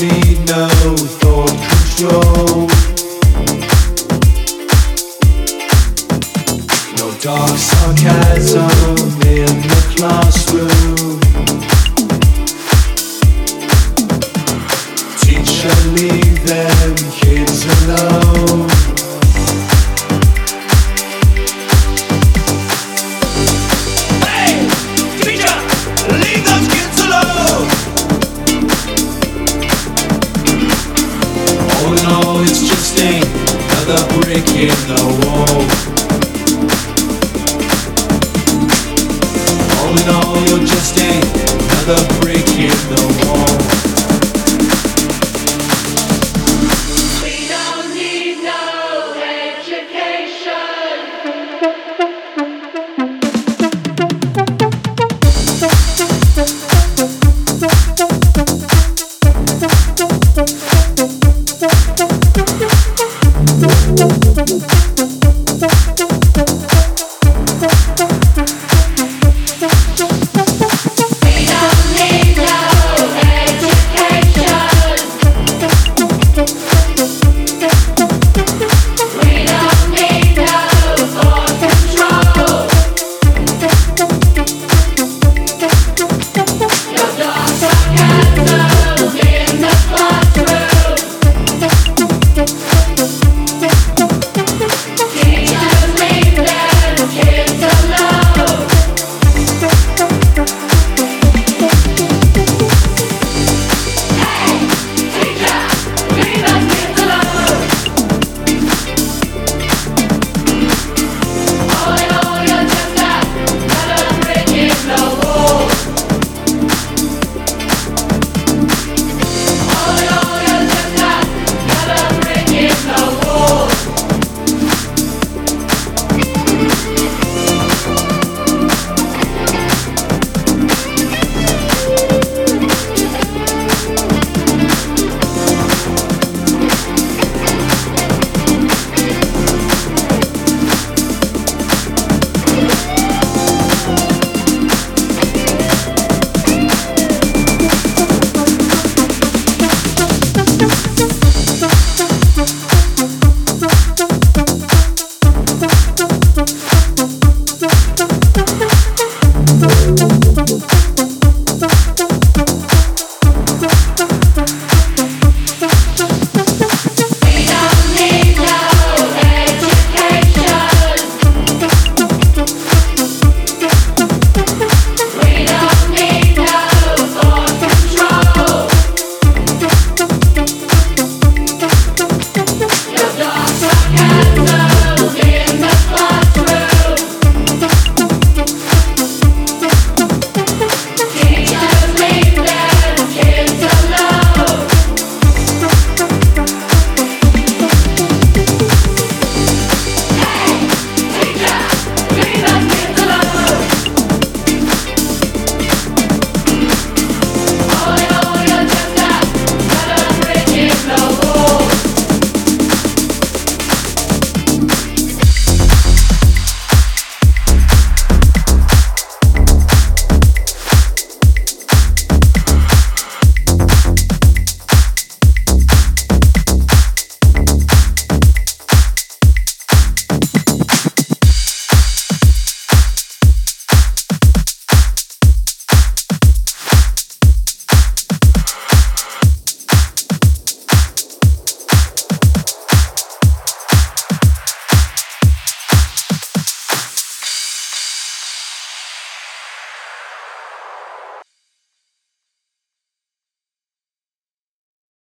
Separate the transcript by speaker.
Speaker 1: need no thought control. No dark sarcasm. All, it's just another brick in the wall. All in all, you're just another brick in the wall.